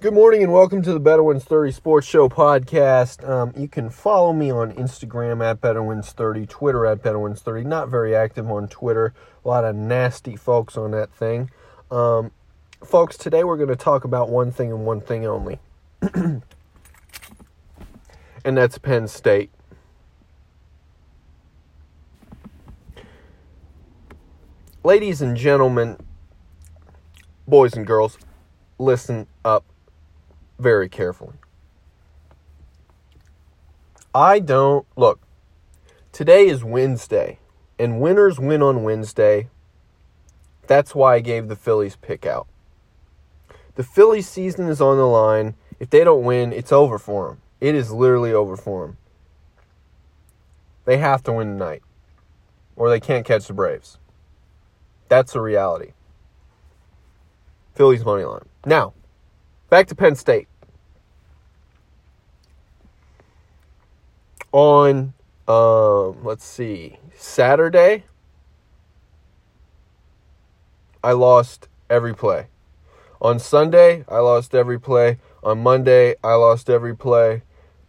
Good morning and welcome to the Better Wins 30 Sports Show podcast. Um, you can follow me on Instagram at Better Wins 30, Twitter at Better Wins 30. Not very active on Twitter. A lot of nasty folks on that thing. Um, folks, today we're going to talk about one thing and one thing only, and that's Penn State. Ladies and gentlemen, boys and girls, listen up very carefully. I don't look. Today is Wednesday, and winners win on Wednesday. That's why I gave the Phillies pick out. The Phillies season is on the line. If they don't win, it's over for them. It is literally over for them. They have to win tonight, or they can't catch the Braves. That's the reality. Phillies money line. Now, back to Penn State. On, um, let's see, Saturday, I lost every play. On Sunday, I lost every play. On Monday, I lost every play.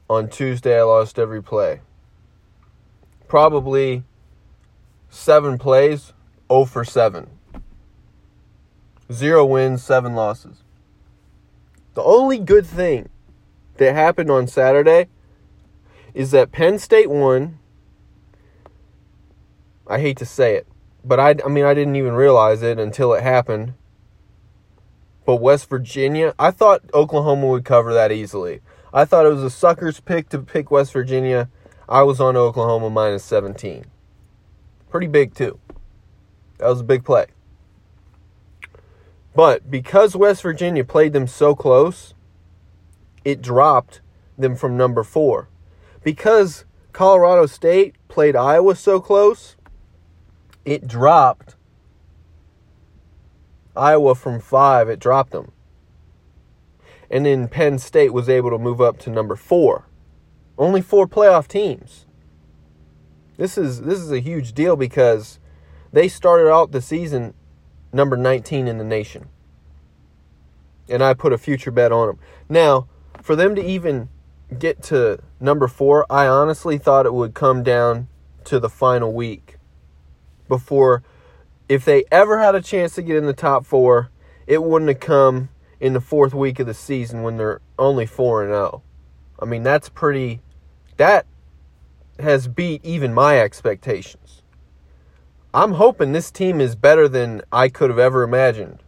On Tuesday, I lost every play. Probably seven plays, 0 for 7. Zero wins, seven losses. The only good thing that happened on Saturday is that Penn State won. I hate to say it, but I, I mean, I didn't even realize it until it happened. But West Virginia, I thought Oklahoma would cover that easily. I thought it was a sucker's pick to pick West Virginia. I was on Oklahoma minus 17. Pretty big, too. That was a big play. But because West Virginia played them so close, it dropped them from number four. Because Colorado State played Iowa so close, it dropped Iowa from five, it dropped them. And then Penn State was able to move up to number four. Only four playoff teams. This is this is a huge deal because they started out the season number 19 in the nation. And I put a future bet on them. Now, for them to even get to number four, I honestly thought it would come down to the final week before, if they ever had a chance to get in the top four, it wouldn't have come in the fourth week of the season when they're only 4 and 0. I mean, that's pretty, that has beat even my expectations. I'm hoping this team is better than I could have ever imagined.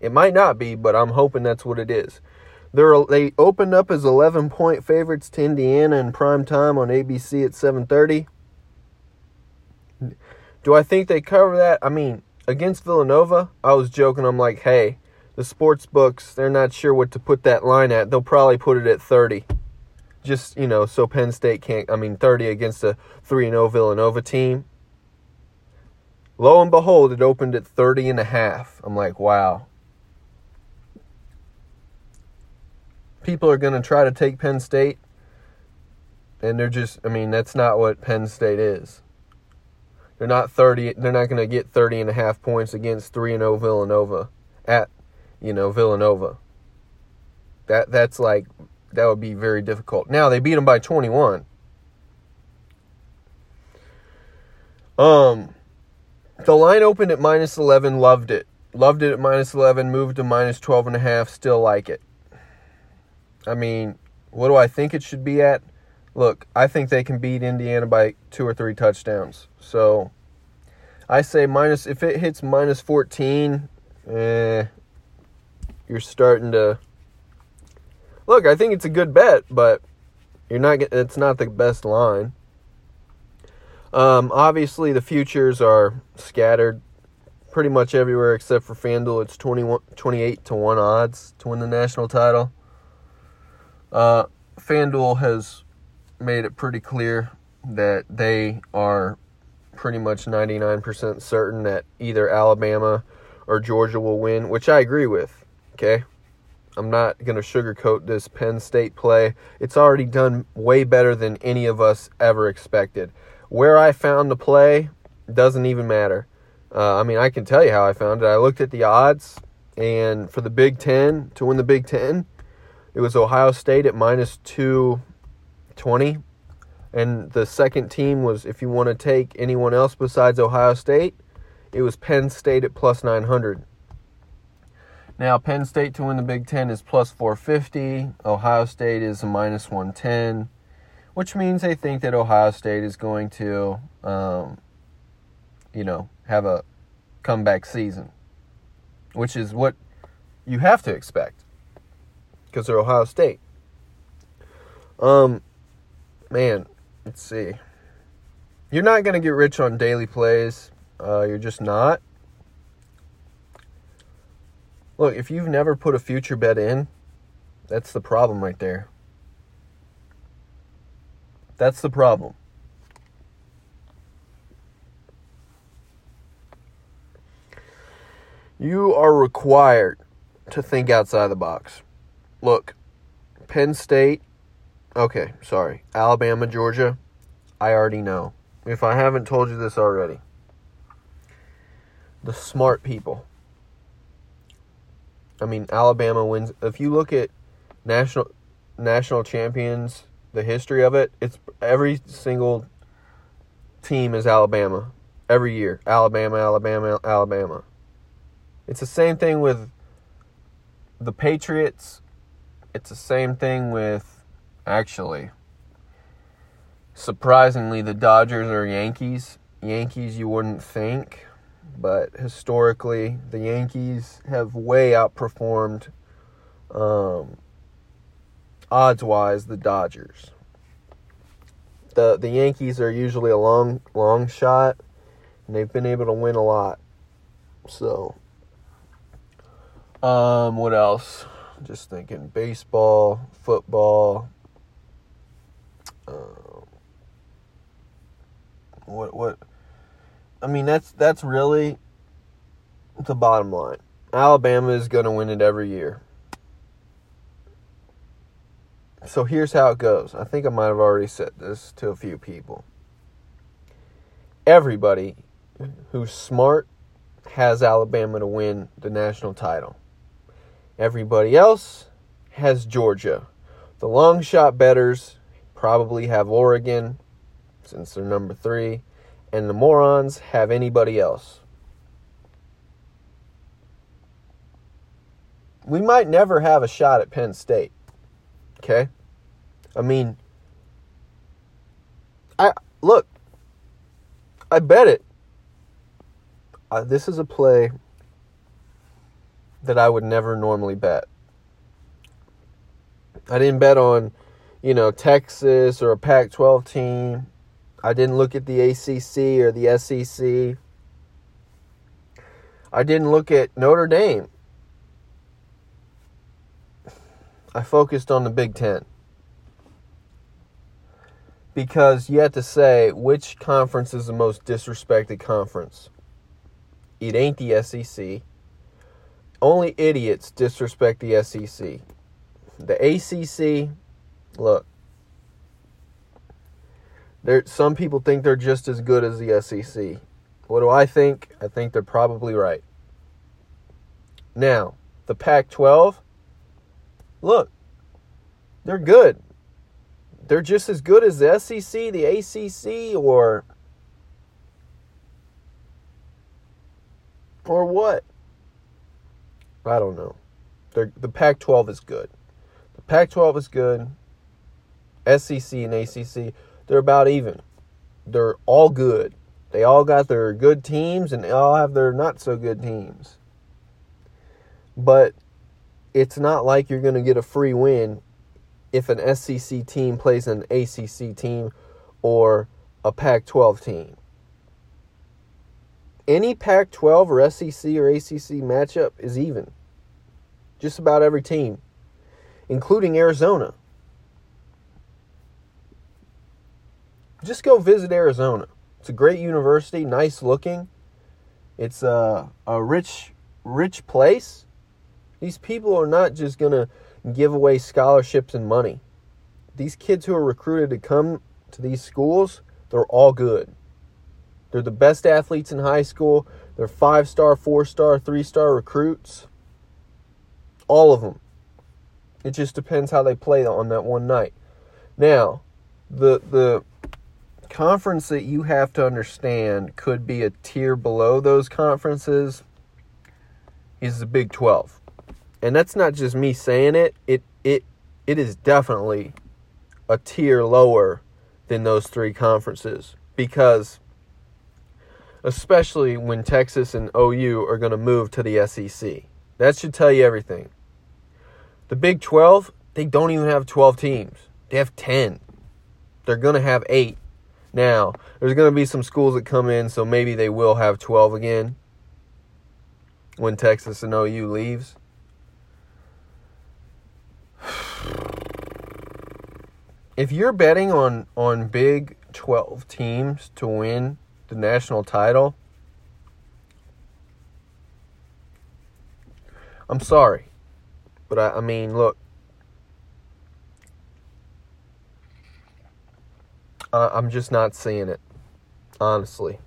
It might not be, but I'm hoping that's what it is. They're, they opened up as 11 point favorites to Indiana in prime time on ABC at 7:30. Do I think they cover that? I mean, against Villanova, I was joking. I'm like, hey, the sports books, they're not sure what to put that line at. They'll probably put it at 30. Just, you know, so Penn State can't, I mean, 30 against a 3 0 Villanova team. Lo and behold, it opened at 30 and a half. I'm like, wow. People are going to try to take Penn State, and they're just, I mean, that's not what Penn State is. They're not 30, they're not going to get 30 and a half points against 3 and 0 Villanova at, you know, Villanova. That that's like that would be very difficult. Now they beat them by 21. Um the line opened at minus 11, loved it. Loved it at minus 11, moved to minus 12 and a half, still like it. I mean, what do I think it should be at? Look, I think they can beat Indiana by two or three touchdowns. So I say minus if it hits minus 14, eh, you're starting to Look, I think it's a good bet, but you're not it's not the best line. Um, obviously, the futures are scattered pretty much everywhere except for FanDuel. It's 21, 28 to 1 odds to win the national title. Uh, FanDuel has made it pretty clear that they are pretty much 99% certain that either Alabama or Georgia will win, which I agree with. Okay? I'm not going to sugarcoat this Penn State play. It's already done way better than any of us ever expected. Where I found the play doesn't even matter. Uh, I mean, I can tell you how I found it. I looked at the odds, and for the Big Ten to win the Big Ten, it was Ohio State at minus 220. And the second team was, if you want to take anyone else besides Ohio State, it was Penn State at plus 900. Now, Penn State to win the Big Ten is plus 450. Ohio State is a minus 110, which means they think that Ohio State is going to, um, you know, have a comeback season, which is what you have to expect because they're Ohio State. Um, man, let's see. You're not going to get rich on daily plays. Uh, you're just not. Look, if you've never put a future bet in, that's the problem right there. That's the problem. You are required to think outside the box. Look, Penn State, okay, sorry, Alabama, Georgia, I already know. If I haven't told you this already, the smart people I mean, Alabama wins. If you look at national national champions, the history of it, it's every single team is Alabama every year. Alabama, Alabama, Alabama. It's the same thing with the Patriots. It's the same thing with actually surprisingly the Dodgers or Yankees. Yankees you wouldn't think but historically, the Yankees have way outperformed, um, odds wise, the Dodgers. The, the Yankees are usually a long, long shot, and they've been able to win a lot. So, um, what else? Just thinking baseball, football. Um, what what I mean, that's that's really the bottom line. Alabama is going to win it every year. So here's how it goes. I think I might have already said this to a few people. Everybody who's smart has Alabama to win the national title. Everybody else has Georgia. The long shot betters probably have Oregon since they're number three and the morons have anybody else. We might never have a shot at Penn State. Okay? I mean, I look, I bet it. Uh, this is a play that I would never normally bet. I didn't bet on, you know, Texas or a Pac 12 team. I didn't look at the ACC or the SEC. I didn't look at Notre Dame. I focused on the Big Ten. Because you have to say which conference is the most disrespected conference. It ain't the SEC. Only idiots disrespect the SEC. The ACC, look, there, some people think they're just as good as the SEC. What do I think? I think they're probably right. Now, the Pac 12, look, they're good. They're just as good as the SEC, the ACC, or. Or what? I don't know. They're, the Pac 12 is good. The Pac 12 is good. SEC and ACC they're about even. They're all good. They all got their good teams and they all have their not so good teams. But it's not like you're going to get a free win if an SEC team plays an ACC team or a Pac 12 team. Any Pac 12 or SEC or ACC matchup is even. Just about every team, including Arizona. just go visit Arizona. It's a great university, nice looking. It's a, a rich, rich place. These people are not just going to give away scholarships and money. These kids who are recruited to come to these schools, they're all good. They're the best athletes in high school. They're five star, four star, three star recruits. All of them. It just depends how they play on that one night. Now, the the conference that you have to understand could be a tier below those conferences is the Big 12. And that's not just me saying it. It it it is definitely a tier lower than those three conferences because especially when Texas and OU are going to move to the SEC. That should tell you everything. The Big 12, they don't even have 12 teams. They have 10. They're going to have 8. Now, there's going to be some schools that come in, so maybe they will have 12 again when Texas and OU leaves. If you're betting on on Big 12 teams to win the national title, I'm sorry. But I, I mean, look, Uh, I'm just not seeing it, honestly.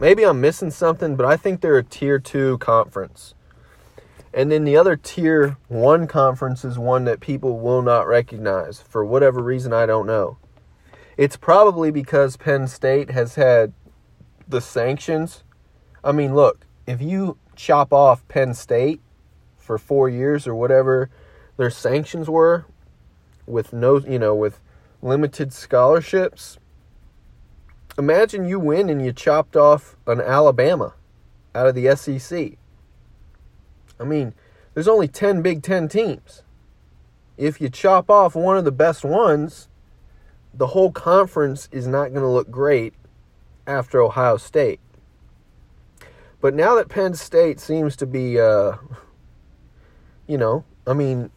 Maybe I'm missing something, but I think they're a tier two conference. And then the other tier one conference is one that people will not recognize for whatever reason, I don't know. It's probably because Penn State has had the sanctions. I mean, look, if you chop off Penn State for four years or whatever their sanctions were with no, you know, with limited scholarships, imagine you win and you chopped off an Alabama out of the SEC. I mean, there's only 10 Big 10 teams. If you chop off one of the best ones, the whole conference is not going to look great after Ohio State. But now that Penn State seems to be, uh, you know, I mean,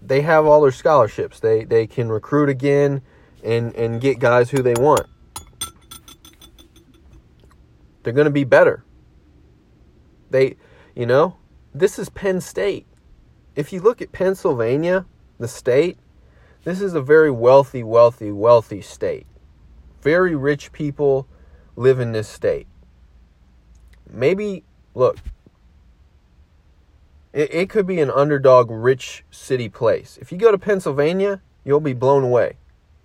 they have all their scholarships. They they can recruit again and and get guys who they want. They're going to be better. They, you know, this is Penn State. If you look at Pennsylvania, the state, this is a very wealthy, wealthy, wealthy state. Very rich people live in this state. Maybe, look, it, it could be an underdog rich city place. If you go to Pennsylvania, you'll be blown away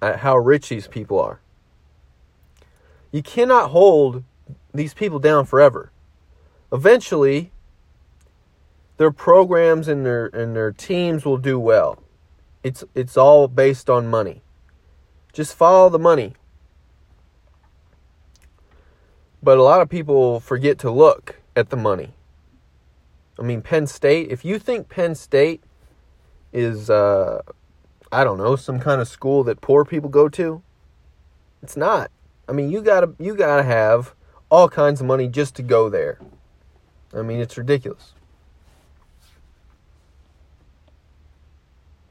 at how rich these people are. You cannot hold these people down forever. Eventually, their programs and their and their teams will do well. It's it's all based on money. Just follow the money. But a lot of people forget to look at the money. I mean, Penn State, if you think Penn State is uh I don't know, some kind of school that poor people go to, it's not. I mean, you got to you got to have all kinds of money just to go there. I mean, it's ridiculous.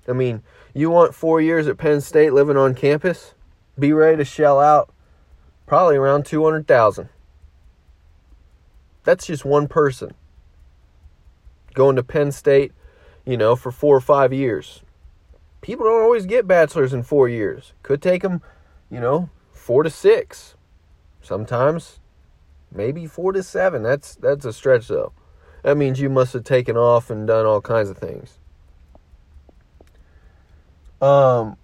I mean, you want 4 years at Penn State living on campus? Be ready to shell out probably around 200,000. That's just one person going to Penn State, you know, for 4 or 5 years people don't always get bachelors in four years. Could take them, you know, four to six. Sometimes, maybe four to seven. That's that's a stretch though. That means you must have taken off and done all kinds of things. Um,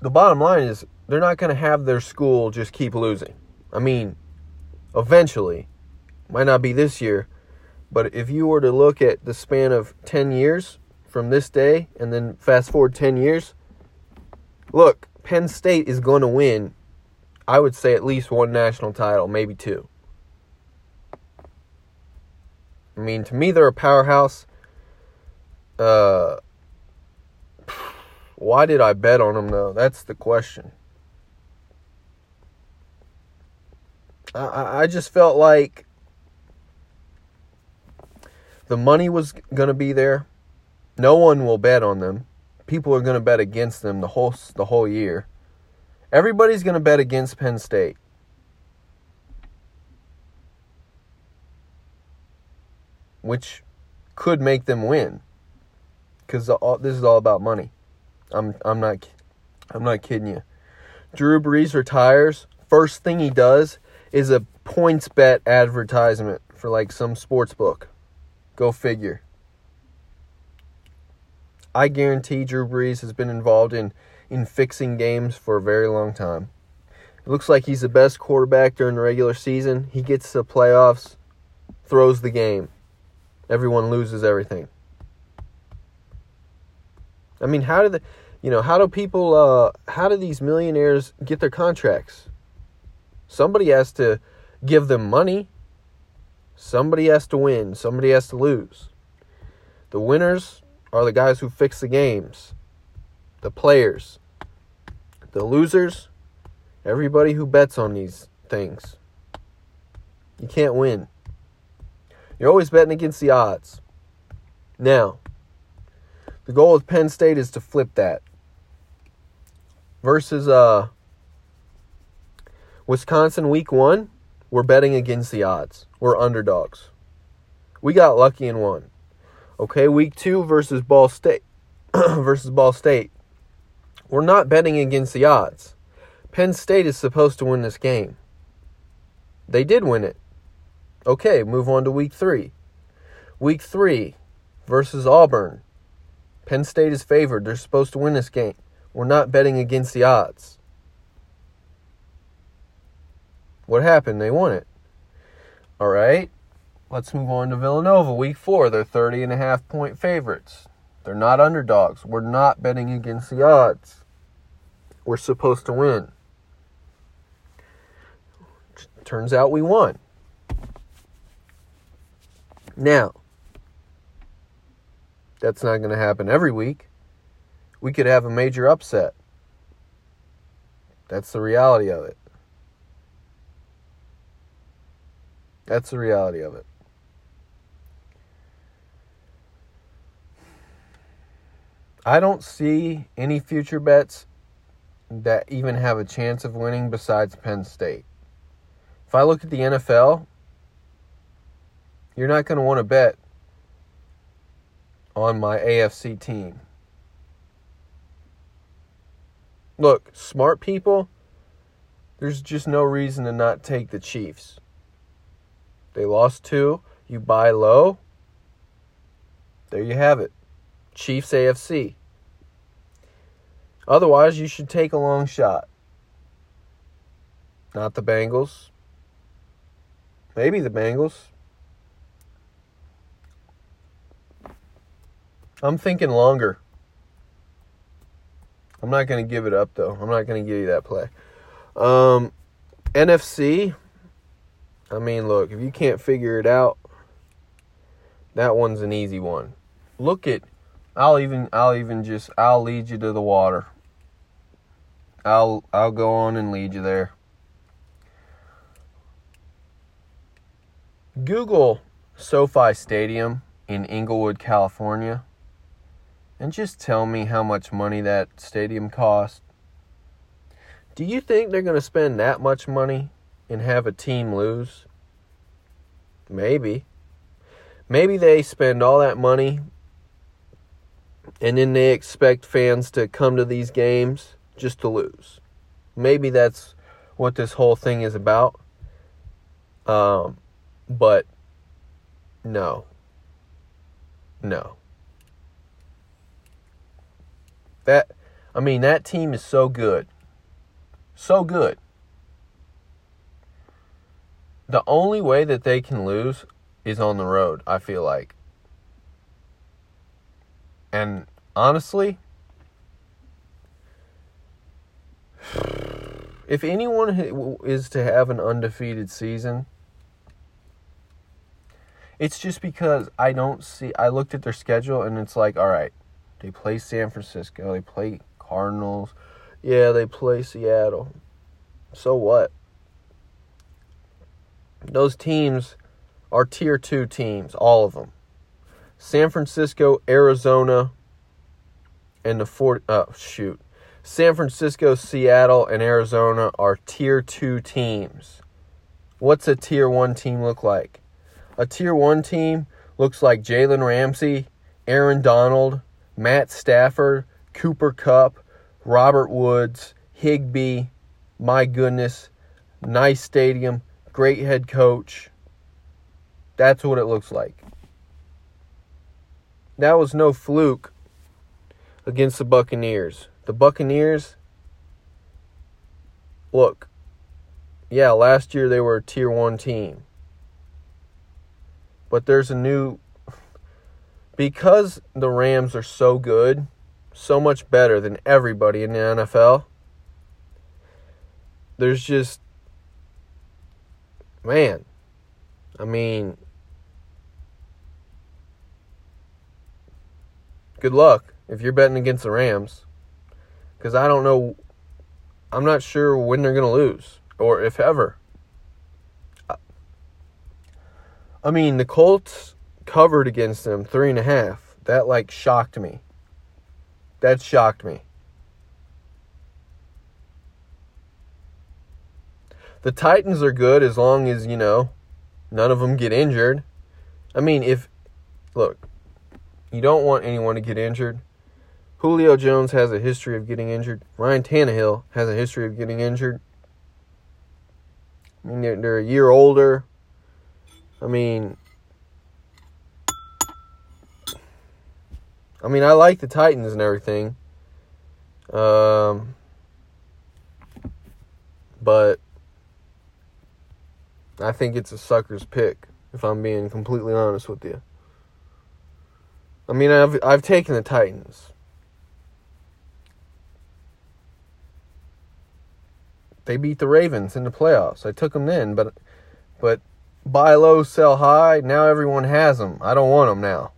the bottom line is they're not going to have their school just keep losing. I mean, eventually, might not be this year, but if you were to look at the span of 10 years, from this day and then fast forward 10 years, look, Penn State is going to win, I would say at least one national title, maybe two. I mean, to me, they're a powerhouse. Uh, why did I bet on them, though? That's the question. I, I just felt like the money was going to be there. No one will bet on them. People are going to bet against them the whole the whole year. Everybody's going to bet against Penn State. Which could make them win. Cuz this is all about money. I'm I'm not I'm not kidding you. Drew Brees retires. First thing he does is a PointsBet advertisement for like some sports book. Go figure. I guarantee Drew Brees has been involved in in fixing games for a very long time. It looks like he's the best quarterback during the regular season. He gets to the playoffs, throws the game. Everyone loses everything. I mean, how do the, you know, how do people, uh, how do these millionaires get their contracts? Somebody has to give them money. Somebody has to win. Somebody has to lose. The winners are the guys who fix the games, the players. The losers, everybody who bets on these things. You can't win. You're always betting against the odds. Now, the goal with Penn State is to flip that. Versus uh, Wisconsin week one, we're betting against the odds. We're underdogs. We got lucky and won. Okay, week two versus Ball State versus Ball State. We're not betting against the odds. Penn State is supposed to win this game. They did win it. Okay, move on to week three. Week three versus Auburn. Penn State is favored. They're supposed to win this game. We're not betting against the odds. What happened? They won it. All right. Let's move on to Villanova. Week four. They're 30 and a half point favorites. They're not underdogs. We're not betting against the odds. We're supposed to win. Turns out we won. Now, that's not going to happen every week. We could have a major upset. That's the reality of it. That's the reality of it. I don't see any future bets that even have a chance of winning besides Penn State. If I look at the NFL, you're not going to want to bet on my AFC team. Look, smart people, there's just no reason to not take the Chiefs. They lost two, you buy low. There you have it. Chiefs AFC. Otherwise, you should take a long shot. Not the Bengals. Maybe the Bengals. I'm thinking longer. I'm not going to give it up though. I'm not going to give you that play. Um, NFC. I mean, look, if you can't figure it out, that one's an easy one. Look at I'll even I'll even just I'll lead you to the water. I'll I'll go on and lead you there. Google SoFi Stadium in Inglewood, California and just tell me how much money that stadium cost. Do you think they're going to spend that much money and have a team lose? Maybe. Maybe they spend all that money and then they expect fans to come to these games just to lose. Maybe that's what this whole thing is about. Um, but no. No. That I mean that team is so good. So good. The only way that they can lose is on the road, I feel like. And honestly, if anyone is to have an undefeated season, it's just because I don't see. I looked at their schedule and it's like, all right, they play San Francisco. They play Cardinals. Yeah, they play Seattle. So what? Those teams are tier two teams, all of them. San Francisco, Arizona, and the four. Oh, shoot. San Francisco, Seattle, and Arizona are tier two teams. What's a tier one team look like? A tier one team looks like Jalen Ramsey, Aaron Donald, Matt Stafford, Cooper Kupp, Robert Woods, Higbee. My goodness. Nice stadium, great head coach. That's what it looks like. That was no fluke. against the Buccaneers. The Buccaneers, look, yeah, last year they were a tier one team. But there's a new. Because the Rams are so good, so much better than everybody in the NFL, there's just. Man, I mean, good luck if you're betting against the Rams. Because I don't know. I'm not sure when they're going to lose or if ever. I mean, the Colts covered against them three and a half. That like shocked me. That shocked me. The Titans are good as long as, you know, none of them get injured. I mean, if, look, you don't want anyone to get injured. Julio Jones has a history of getting injured. Ryan Tannehill has a history of getting injured. I mean, they're, they're a year older. I mean, I mean, I like the Titans and everything. Um, but I think it's a sucker's pick, if I'm being completely honest with you. I mean, I've I've taken the Titans. They beat the Ravens in the playoffs. I took them then, but but buy low, sell high. Now everyone has them. I don't want them now.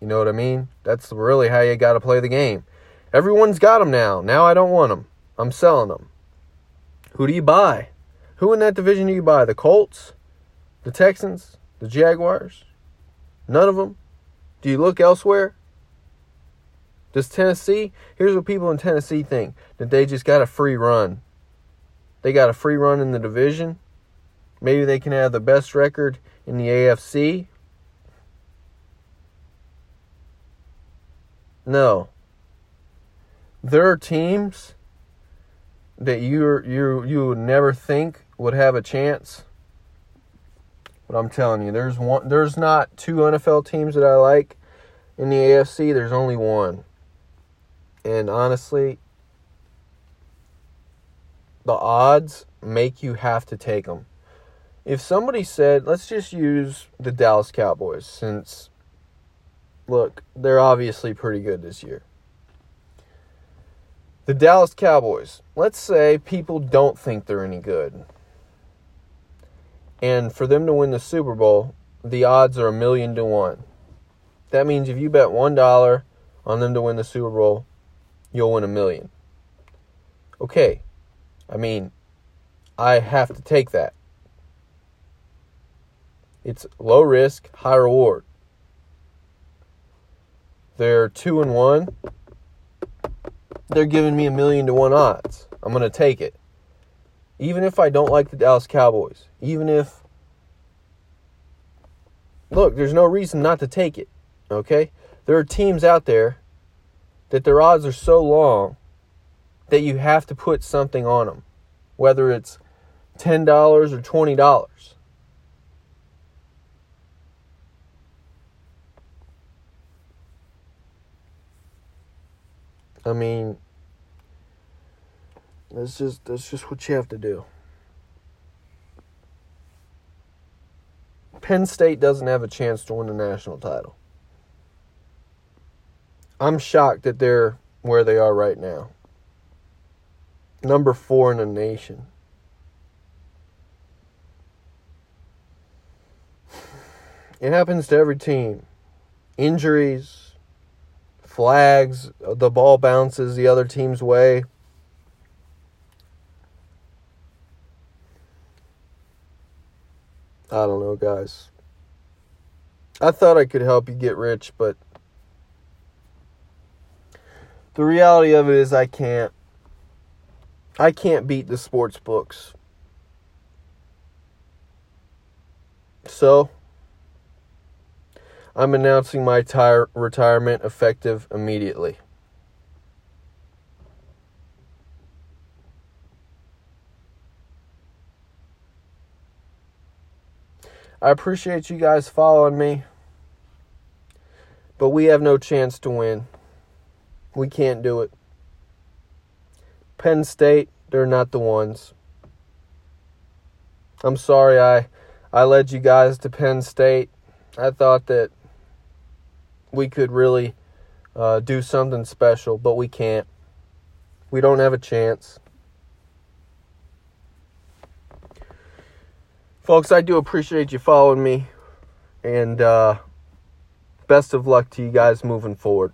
You know what I mean? That's really how you got to play the game. Everyone's got them now. Now I don't want them. I'm selling them. Who do you buy? Who in that division do you buy? The Colts? The Texans? The Jaguars? None of them? Do you look elsewhere? Does Tennessee? Here's what people in Tennessee think that they just got a free run. They got a free run in the division. Maybe they can have the best record in the AFC. No. There are teams that you you you would never think would have a chance. But I'm telling you, there's one there's not two NFL teams that I like in the AFC, there's only one. And honestly, the odds make you have to take them. If somebody said, let's just use the Dallas Cowboys, since, look, they're obviously pretty good this year. The Dallas Cowboys, let's say people don't think they're any good. And for them to win the Super Bowl, the odds are a million to one. That means if you bet $1 on them to win the Super Bowl, you'll win a million. Okay, I mean, I have to take that. It's low risk, high reward. They're two and one. They're giving me a million to one odds. I'm going to take it. Even if I don't like the Dallas Cowboys, even if. Look, there's no reason not to take it. Okay? There are teams out there that their odds are so long that you have to put something on them, whether it's $10 or $20. I mean, that's just that's just what you have to do. Penn State doesn't have a chance to win the national title. I'm shocked that they're where they are right now number four in the nation. It happens to every team. Injuries, flags, the ball bounces the other team's way. I don't know, guys. I thought I could help you get rich, but the reality of it is I can't. I can't beat the sports books. So, I'm announcing my tire- retirement effective immediately. I appreciate you guys following me, but we have no chance to win. We can't do it. Penn State, they're not the ones. I'm sorry I I led you guys to Penn State. I thought that we could really uh, do something special, but we can't. We don't have a chance. Folks, I do appreciate you following me, and uh, best of luck to you guys moving forward.